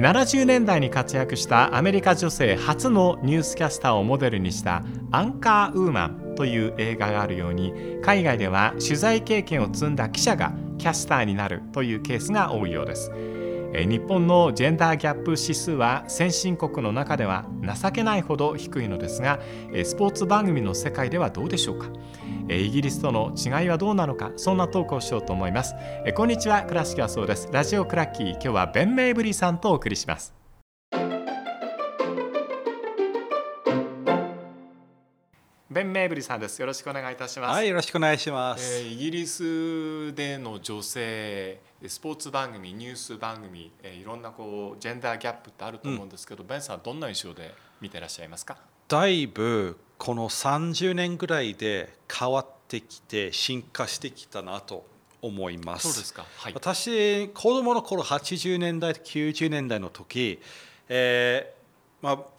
70年代に活躍したアメリカ女性初のニュースキャスターをモデルにした「アンカーウーマン」という映画があるように海外では取材経験を積んだ記者がキャスターになるというケースが多いようです。日本のジェンダーギャップ指数は先進国の中では情けないほど低いのですがスポーツ番組の世界ではどうでしょうか？イギリスとの違いはどうなのか？そんなトークをしようと思います。こんにちは倉敷はそうです。ラジオクラッキー今日は弁明ぶりさんとお送りします。ベンメイブリさんです。よろしくお願いいたします。はい、よろしくお願いします。えー、イギリスでの女性、スポーツ番組、ニュース番組、えー、いろんなこうジェンダーギャップってあると思うんですけど、うん、ベンさんどんな印象で見てらっしゃいますか？だいぶこの30年ぐらいで変わってきて進化してきたなと思います。そうですか。はい、私子供の頃80年代90年代の時、えー、まあ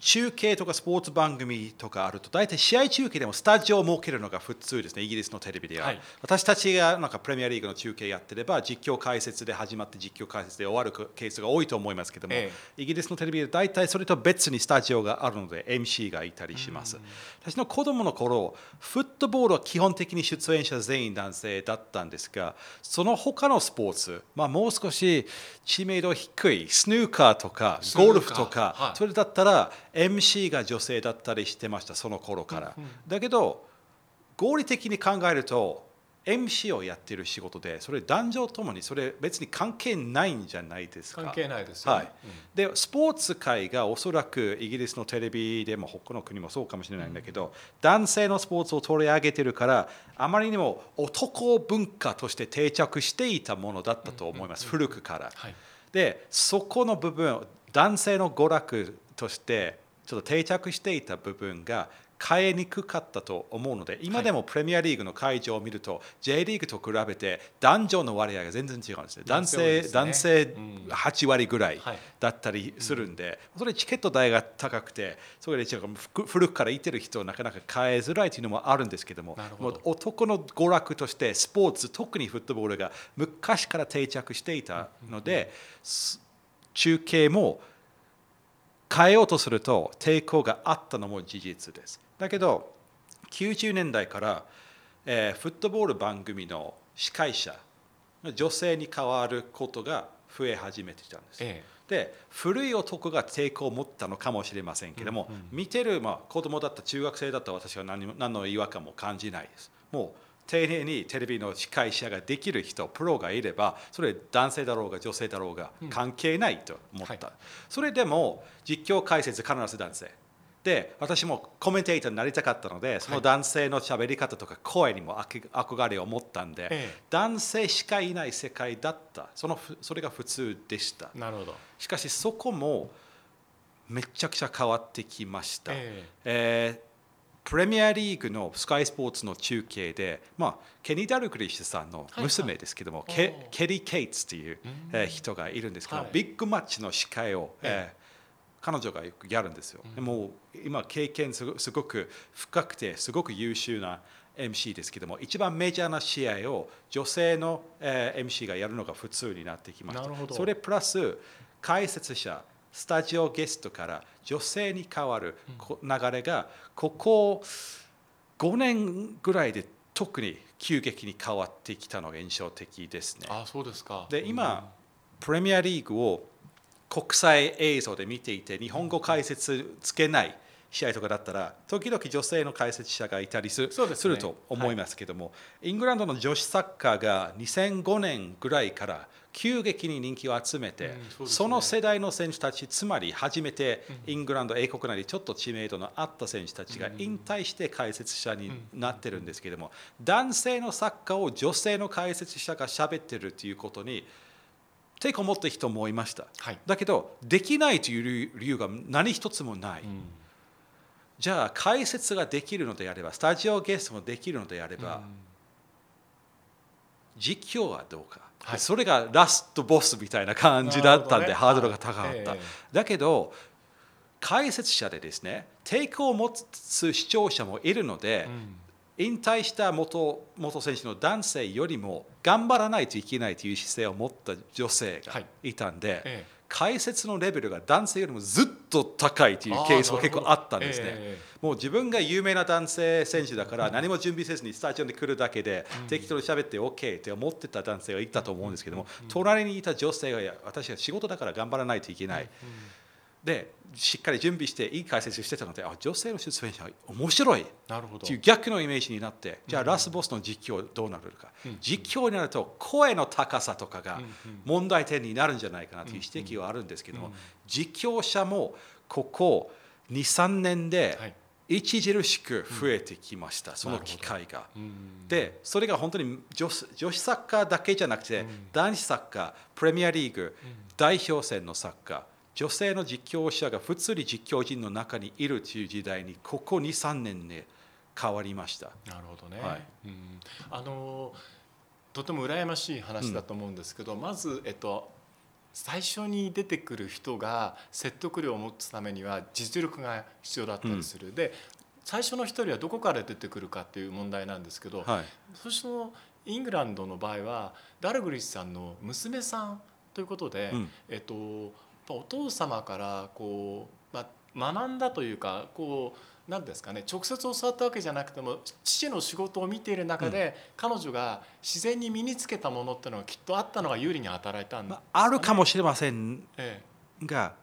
中継とかスポーツ番組とかあると大体試合中継でもスタジオを設けるのが普通ですねイギリスのテレビでは、はい、私たちがなんかプレミアリーグの中継やってれば実況解説で始まって実況解説で終わるケースが多いと思いますけども、ええ、イギリスのテレビで大体それと別にスタジオがあるので MC がいたりします、私の子供の頃フットボールは基本的に出演者全員男性だったんですがその他のスポーツ、まあ、もう少し知名度低いスヌーカーとかゴルフとか、はい、それだったら MC が女性だったりしてましたその頃から、うんうん、だけど合理的に考えると MC をやってる仕事でそれ男女ともにそれ別に関係ないんじゃないですか。関係ないですよ、ね、はい、でスポーツ界がおそらくイギリスのテレビでも他の国もそうかもしれないんだけど、うん、男性のスポーツを取り上げてるからあまりにも男文化として定着していたものだったと思います、古くから、はい、でそこの部分男性の娯楽としてちょっと定着していた部分が変えにくかったと思うので今でもプレミアリーグの会場を見ると、はい、J リーグと比べて男女の割合が全然違うんですね。男性、ね、男性8割ぐらいだったりするんで、うん、それチケット代が高くてそれで古くからいてる人はなかなか変えづらいというのもあるんですけどもも男の娯楽としてスポーツ特にフットボールが昔から定着していたので、中継も変えようとすると抵抗があったのも事実です。だけど90年代から、えー、フットボール番組の司会者女性に変わることが増え始めてきたんです。ええで古い男が抵抗を持ったのかもしれませんけれども、うんうん、見てる、まあ、子供だった中学生だった私は何何の違和感も感じないです。もう丁寧にテレビの司会者ができる人プロがいればそれ男性だろうが女性だろうが関係ないと思った、うんはい、それでも実況解説必ず男性。で私もコメンテーターになりたかったのでその男性の喋り方とか声にも憧れを持ったんで、はい、男性しかいない世界だった。そのそれが普通でした。なるほど。しかしそこもめちゃくちゃ変わってきました、えー、えープレミアリーグのスカイスポーツの中継で、まあ、ケニー・ダルクリッシュさんの娘ですけども、はいはい、ケケリー・ケイツという、えー、人がいるんですけど、はい、ビッグマッチの司会を、えー、彼女がよくやるんですよ。でも今経験すごく深くてすごく優秀な MC ですけども一番メジャーな試合を女性の、えー、MC がやるのが普通になってきました。それプラス解説者スタジオゲストから女性に変わる流れがここ5年ぐらいで特に急激に変わってきたのが印象的ですね。あそうですか。で今、プレミアリーグを国際映像で見ていて日本語解説つけない試合とかだったら時々女性の解説者がいたりす,、すると思いますけども、はい、イングランドの女子サッカーが2005年ぐらいから急激に人気を集めて、うんそね、その世代の選手たちつまり初めてイングランド、英国なりちょっと知名度のあった選手たちが引退して解説者になってるんですけども、男性のサッカーを女性の解説者が喋ってるということに抵抗を持った人もいました、はい、だけどできないという理由が何一つもない。うんじゃあ解説ができるのであればスタジオゲストもできるのであれば、実況はどうか、はい、それがラストボスみたいな感じだったんで、ね、ハードルが高かった、はい、だけど解説者でですね抵抗を持つ視聴者もいるので、引退した元元選手の男性よりも頑張らないといけないという姿勢を持った女性がいたんで、ええ解説のレベルが男性よりもずっと高いというケースも結構あったんですね。えもう自分が有名な男性選手だから何も準備せずにスタジオに来るだけで適当に喋って OK って思ってた男性がいたと思うん。ですけども隣にいた女性が私は仕事だから頑張らないといけないでしっかり準備していい解説してたのであ女性の出演者は面白いなるほど。っていう逆のイメージになってじゃあラスボスの実況どうなるか。実況になると声の高さとかが問題点になるんじゃないかなという指摘はあるんですけども実況者もここ23年ではい。著しく増えてきました、その機会が。でそれが本当に女子女子サッカーだけじゃなくて、男子サッカープレミアリーグ、代表戦のサッカー女性の実況者が普通に実況陣の中にいるという時代にここ23年で変わりました。なるほどね、はい。うん、あのとても羨ましい話だと思うんですけど、まず、えっと、最初に出てくる人が説得力を持つためには実力が必要だったりする、で最初の一人はどこから出てくるかっていう問題なんですけど、はい。そしてイングランドの場合はダルグリスさんの娘さんということで、うん。えっと、お父様からこう、まあ、学んだというかこう何ですかね直接教わったわけじゃなくても父の仕事を見ている中で、彼女が自然に身につけたものっていうのがきっとあったのが有利に働いたんですまあ、あるかもしれませんえが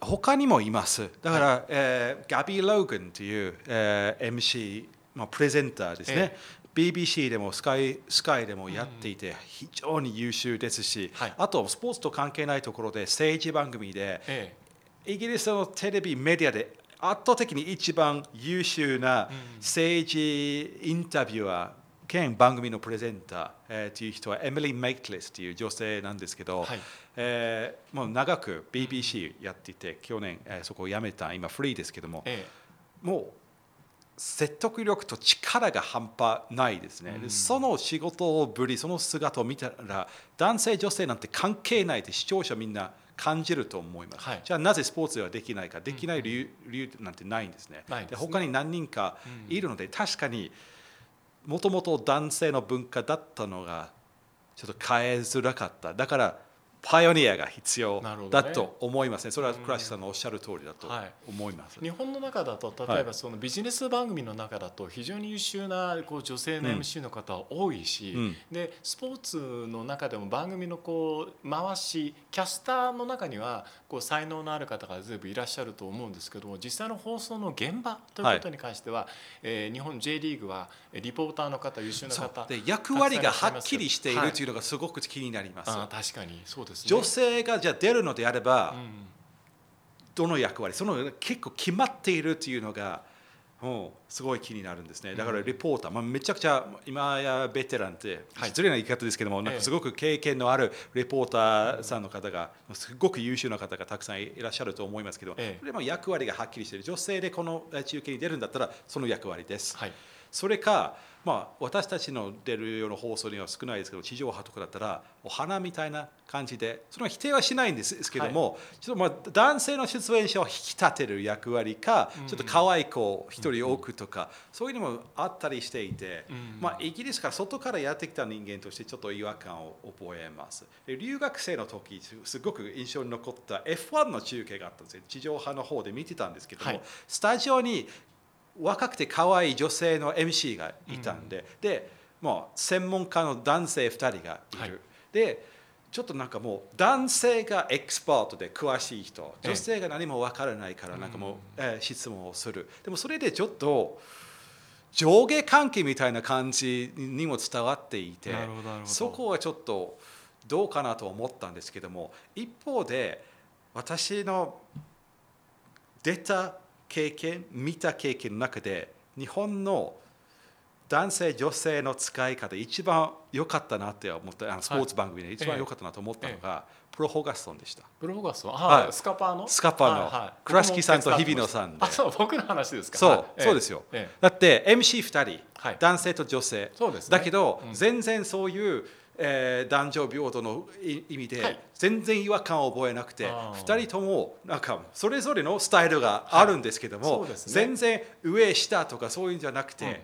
他にもいます。だから、えーガビー・ローガンという、えー MC、まあ、プレゼンターですね、BBC でもスカイスカイでもやっていて非常に優秀ですし、はい。あとスポーツと関係ないところで政治番組でええ。イギリスのテレビメディアで圧倒的に一番優秀な政治インタビュアー兼番組のプレゼンター、えーという人はエミリー・メイクレスという女性なんですけど、はい。えーもう長く BBC やっていて去年、えーそこを辞めた今フリーですけどもえ。もう説得力と力が半端ないですね、でその仕事ぶりその姿を見たら男性女性なんて関係ないって視聴者みんな感じると思います、はい。じゃあなぜスポーツではできないかできない理由,、理由なんてないんですね。ですね。他に何人かいるので、確かにもともと男性の文化だったのがちょっと変えづらかった。だからパイオニアが必要だと思いますね。それは倉敷さんのおっしゃる通りだとはい。思います、日本の中だと例えばそのビジネス番組の中だと非常に優秀なこう女性の MC の方は多いし、うん。でスポーツの中でも番組のこう回しキャスターの中にはこう才能のある方が随分いらっしゃると思うんですけども実際の放送の現場ということに関しては、えー日本 J リーグはえーリポーターの方優秀な方で役割がはっきりしているはい。というのがすごく気になります、あー確かに。そうですね。女性がじゃあ出るのであれば、うん。どの役割その結構決まっているというのがもうすごい気になるんですね。だからレポーター、まあ、めちゃくちゃ今やベテランってはい。失礼な言い方ですけども、なんかすごく経験のあるレポーターさんの方がすごく優秀な方がたくさんいらっしゃると思いますけど、ええ。も役割がはっきりしている。女性でこのえ中継に出るんだったらその役割です。はい。それか、まあ、私たちの出るような放送には少ないですけど地上波とかだったらお花みたいな感じでそれは否定はしないんですけども、ちょっとまあ男性の出演者を引き立てる役割か、ちょっと可愛い子を一人多くとか、そういうのもあったりしていて、うん。まあ、イギリスから外からやってきた人間としてちょっと違和感を覚えます。で留学生の時すすごく印象に残った F1 の中継があったんですよ。地上波の方で見てたんですけども、はい。スタジオに若くて可愛い女性の MC がいたんで、でもう専門家の男性2人がいる、はい。でちょっとなんかもう男性がエキスパートで詳しい人ええ。女性が何も分からないからなんかもう、えー質問をする。でもそれでちょっと上下関係みたいな感じにも伝わっていてそこはちょっとどうかなと思ったんですけども一方で私の出た経験見た経験の中で日本の男性女性の使い方一番良かったなって思ったあのスポーツ番組で一番良かったなと思ったのが、プロホガストンでした。プロフォガスは、はい。はい、スカパーの？スカパーの。はいはい。倉敷さんと日比野さんで。あそう僕の話ですか。そう、はい。ええ。そうですよ。ええ。だって MC2 人、はい。男性と女性、そうですね。だけど、うん。全然そういう、えー男女平等のい意味で、はい全然違和感を覚えなくてあー。2人ともなんかそれぞれのスタイルがあるんですけども、全然上下とかそういうんじゃなくて、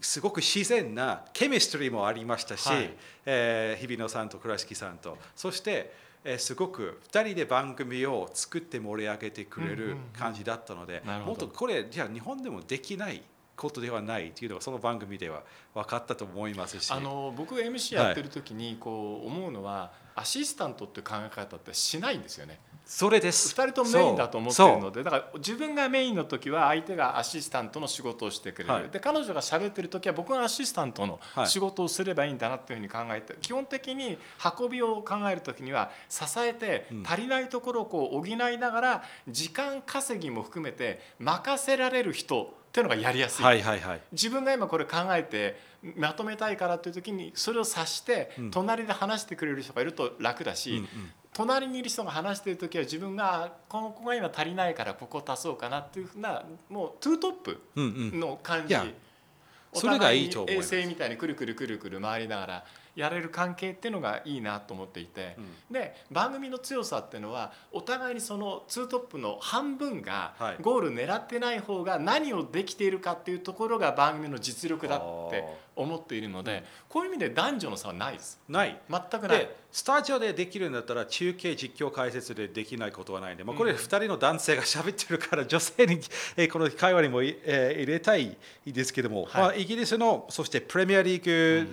すごく自然なケミストリーもありましたし、はい。えー日比野さんと倉敷さんと。そして、えーすごく2人で番組を作って盛り上げてくれるうんうんうん。感じだったので、なるほど。もっとこれじゃあ日本でもできないことではないというのがその番組では分かったと思いますし。あの僕 MC やってる時にこう思うのは、アシスタントって考え方ってしないんですよね。それです。2人ともメインだと思ってるのでだから自分がメインの時は相手がアシスタントの仕事をしてくれる、はい。で彼女が喋ってる時は僕がアシスタントのはい。仕事をすればいいんだなっていうふうに考えて、基本的に運びを考える時には支えてうん。足りないところをこう補いながら時間稼ぎも含めて任せられる人っていうのがやりやすい。はいはいはい。自分が今これ考えてまとめたいからという時にそれを察してうん。隣で話してくれる人がいると楽だし、うんうん。隣にいる人が話している時は自分があここが今足りないからここを足そうかなっていうふうなもうトゥートップうんうん。の感じ、いやそれがいいと思い衛星みたいにくるくるくるくる回りながらやれる関係っていうのがいいなと思っていて、で番組の強さっていうのはお互いにそのツートップの半分がはい。ゴール狙ってない方が何をできているかっていうところが番組の実力だって思っているのでこういう意味で男女の差はないです。ない。全くない。で。スタジオでできるんだったら中継実況解説でできないことはないんで、まあ、これ2人の男性が喋ってるから女性に、えーこの会話にも、えー入れたいですけども、はい。まあ、イギリスのそしてプレミアリーグ、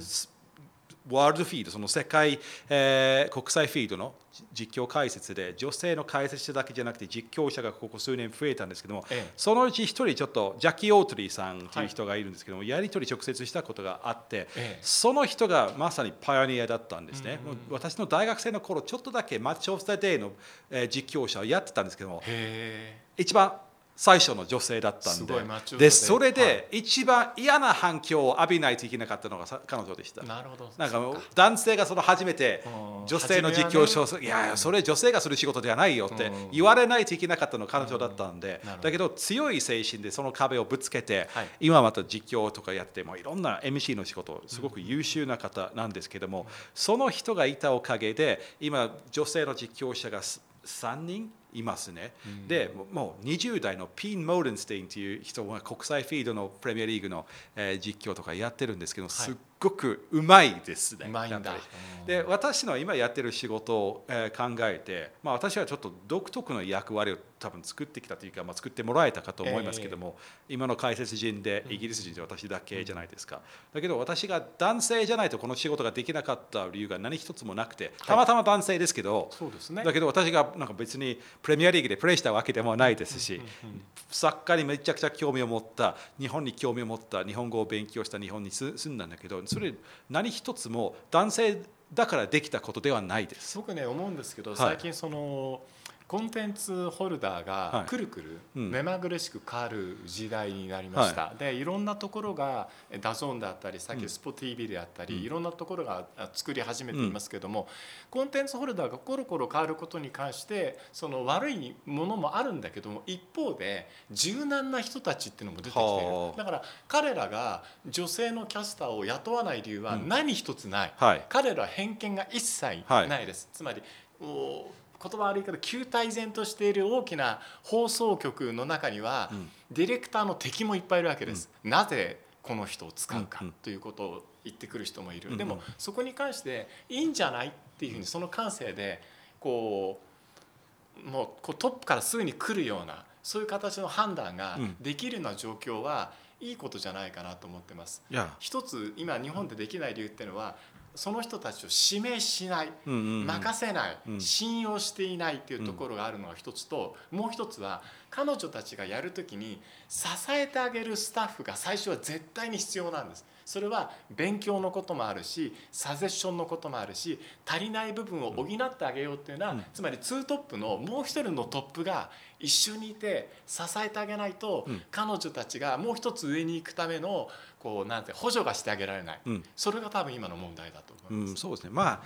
ワールドフィードその世界、えー国際フィードの実況解説で女性の解説者だけじゃなくて実況者がここ数年増えたんですけども、ええ。そのうち一人ちょっとジャッキー・オートリーさんという人がいるんですけども、やり取り直接したことがあって、ええ。その人がまさにパイオニアだったんですね、うん。うん私の大学生の頃ちょっとだけマッチ・オフ・ザ・デイの、えー実況者をやってたんですけどもへ一番最初の女性だったんすで。でそれはで一番嫌な反響を浴びないといけなかったのがさ彼女でした。え。なるほど。なんか男性がその初めてうん。女性の実況をいやいやそれ女性がする仕事ではないよってうん。言われないといけなかったのが彼女だったんでだけど強い精神でその壁をぶつけてはい。今また実況とかやってもいろんな MC の仕事すごく優秀な方なんですけどもその人がいたおかげで今女性の実況者が3人いますね、でもうもう20代のピン・モーデンステインという人は国際フィードのプレミアリーグの、えー実況とかやってるんですけど、すっごくうまいですね。うまいで私の今やってる仕事を、えー考えて、まあ、私はちょっと独特の役割を多分作ってきたというか、まあ、作ってもらえたかと思いますけども、今の解説人でイギリス人で私だけじゃないですか、だけど私が男性じゃないとこの仕事ができなかった理由が何一つもなくてたまたま男性ですけど、そうですね。だけど私がなんか別にプレミアリーグでプレーしたわけでもないですし、サッカーにめちゃくちゃ興味を持った日本に興味を持った日本語を勉強した日本に住んだんだけどそれ何一つも男性だからできたことではないです。僕ね思うんですけど、い。最近そのコンテンツホルダーはい。がくるくるうん。目まぐるしく変わる時代になりました、でいろんなところがえ DAZN であったりさっきスポ TV であったり、いろんなところがあ作り始めていますけども、コンテンツホルダーがコロコロ変わることに関してその悪いものもあるんだけども一方で柔軟な人たちっていうのも出てきてるだから彼らが女性のキャスターを雇わない理由は何一つない、はい。彼らは偏見が一切ないです、つまりお言葉悪いけど旧体然としている大きな放送局の中には、うん。ディレクターの敵もいっぱいいるわけです、なぜこの人を使うか。うんうん。ということを言ってくる人もいる、うんでもそこに関していいんじゃないっていうふうにその感性でこうもうこうトップからすぐに来るようなそういう形の判断がうん。できるような状況はいいことじゃないかなと思ってます。一つ今日本でできない理由っていうのはその人たちを指名しない、任せない、うん。信用していないっていうところがあるのが一つと、もう一つは彼女たちがやるときに支えてあげるスタッフが最初は絶対に必要なんです。それは勉強のこともあるしサジェッションのこともあるし足りない部分を補ってあげようっていうのは、うんつまりツートップのもう一人のトップが一緒にいて支えてあげないと、うん彼女たちがもう一つ上に行くためのこうなんて補助がしてあげられない、うんそれが多分今の問題だと思います。うん、そうですね。まあ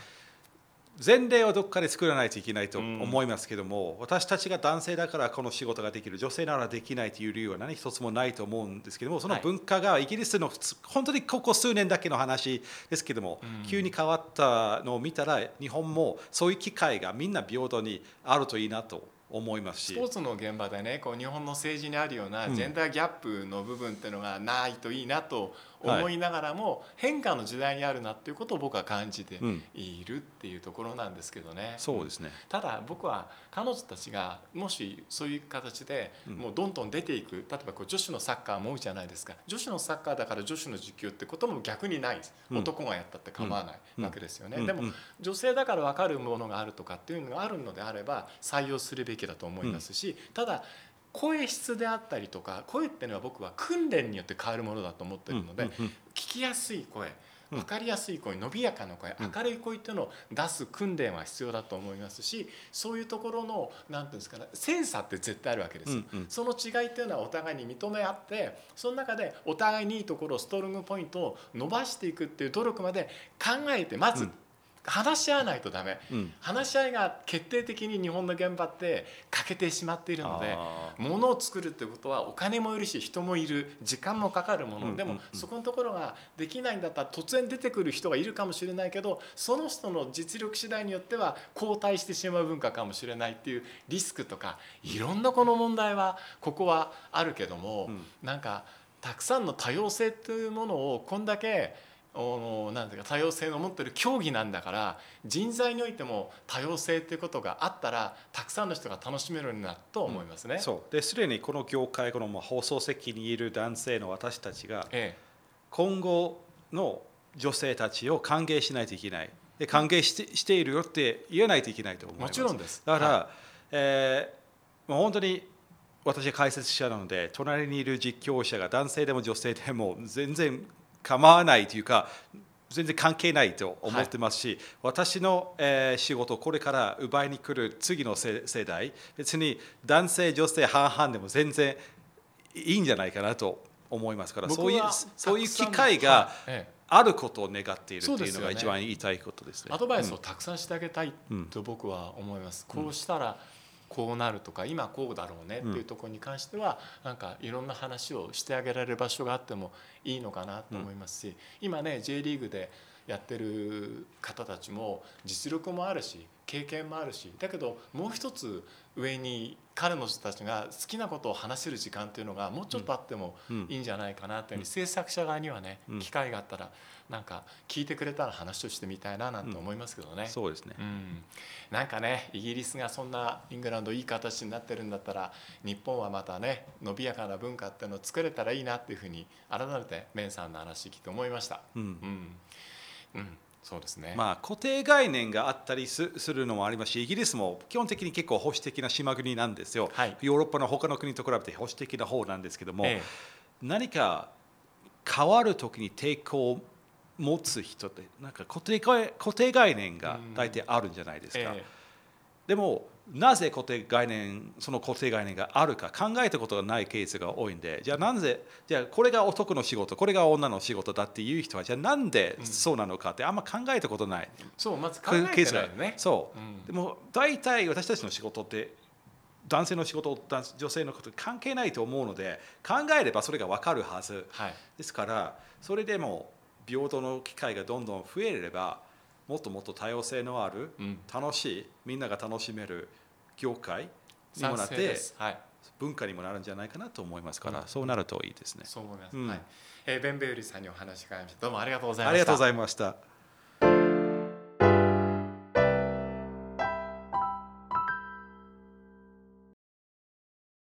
前例をどっかで作らないといけないと思いますけども、私たちが男性だからこの仕事ができる女性ならできないという理由は何一つもないと思うんですけどもその文化がイギリスの本当にここ数年だけの話ですけども、急に変わったのを見たら日本もそういう機会がみんな平等にあるといいなと思いますし。スポーツの現場でねこう日本の政治にあるようなジェンダーギャップの部分っていうのがないといいなと思いながらも変化の時代にあるなっていうことを僕は感じているっていうところなんですけどね。そうですね。ただ僕は彼女たちがもしそういう形でもうどんどん出ていく例えばこう女子のサッカーも多いじゃないですか。女子のサッカーだから女子の実況ってことも逆にないです、男がやったって構わないわけですよね、でも女性だから分かるものがあるとかっていうのがあるのであれば採用するべきだと思いますし、ただ声質であったりとか声っていうのは僕は訓練によって変わるものだと思ってるので、聞きやすい声分かりやすい声伸びやかな声明るい声っていうのを出す訓練は必要だと思いますしそういうところの何ていうんですかねセンサーって絶対あるわけです、その違いっていうのはお互いに認め合ってその中でお互いにいいところストロングポイントを伸ばしていくっていう努力まで考えてまず話し合わないとダメ、うん、話し合いが決定的に日本の現場って欠けてしまっているので物を作るってことはお金もいるし人もいる時間もかかるもの、でもそこのところができないんだったら突然出てくる人がいるかもしれないけどその人の実力次第によっては後退してしまう文化かもしれないっていうリスクとかいろんなこの問題はここはあるけども、うん、なんかたくさんの多様性というものをこんだけなんていうか多様性の持ってる競技なんだから人材においても多様性っていうことがあったらたくさんの人が楽しめるようになると思いますね。うん、そう。ですでにこの業界この放送席にいる男性の私たちが、今後の女性たちを歓迎しないといけない。で歓迎してしているよって言えないといけないと思います。もちろんです。だから、はい、えー、もう本当に私は解説者なので隣にいる実況者が男性でも女性でも全然構わないというか全然関係ないと思ってますし、はい、私の、えー、仕事これから奪いに来る次の世代別に男性女性半々でも全然いいんじゃないかなと思いますからそういうそういう機会があることを願っているというのが一番言いたいことですね。アドバイスをたくさんしてあげたいと僕は思います。うん、こうしたら、こうなるとか今こうだろうねっていうところに関しては、なんかいろんな話をしてあげられる場所があってもいいのかなと思いますし、今ね J リーグでやってる方たちも実力もあるし経験もあるしだけどもう一つ上に彼の人たちが好きなことを話せる時間っていうのがもうちょっとあってもいいんじゃないかなというふうに制作者側にはね機会があったらなんか聞いてくれたら話をしてみたいななんて思いますけどね、うん、そうですね、うん、なんかねイギリスがそんなイングランドいい形になってるんだったら日本はまたね伸びやかな文化っていうのを作れたらいいなっていうふうに改めてメンさんの話聞いて思いました。うん、うん。うんそうですね、まあ、固定概念があったりするのもありますしイギリスも基本的に結構保守的な島国なんですよ、はい、ヨーロッパの他の国と比べて保守的な方なんですけども、ええ、何か変わる時に抵抗を持つ人ってなんか固定固定概念が大体あるんじゃないですか。え、でもなぜ固定概念その固定概念があるか考えたことがないケースが多いんでじゃあなぜじゃあこれが男の仕事これが女の仕事だっていう人はじゃあなんでそうなのかってあんま考えたことない、うん、そうまず考えてないよね。そう、うん、でも大体私たちの仕事って男性の仕事女性のこと関係ないと思うので考えればそれが分かるはず、はい、ですからそれでも平等の機会がどんどん増えればもっともっと多様性のある、うん、楽しいみんなが楽しめる業界にもなって、はい、文化にもなるんじゃないかなと思いますから、うん、そうなるといいですね。そう思います。うん、はい。えー、ベンベウリさんにお話伺いました。どうもありがとうございました。ありがとうございました。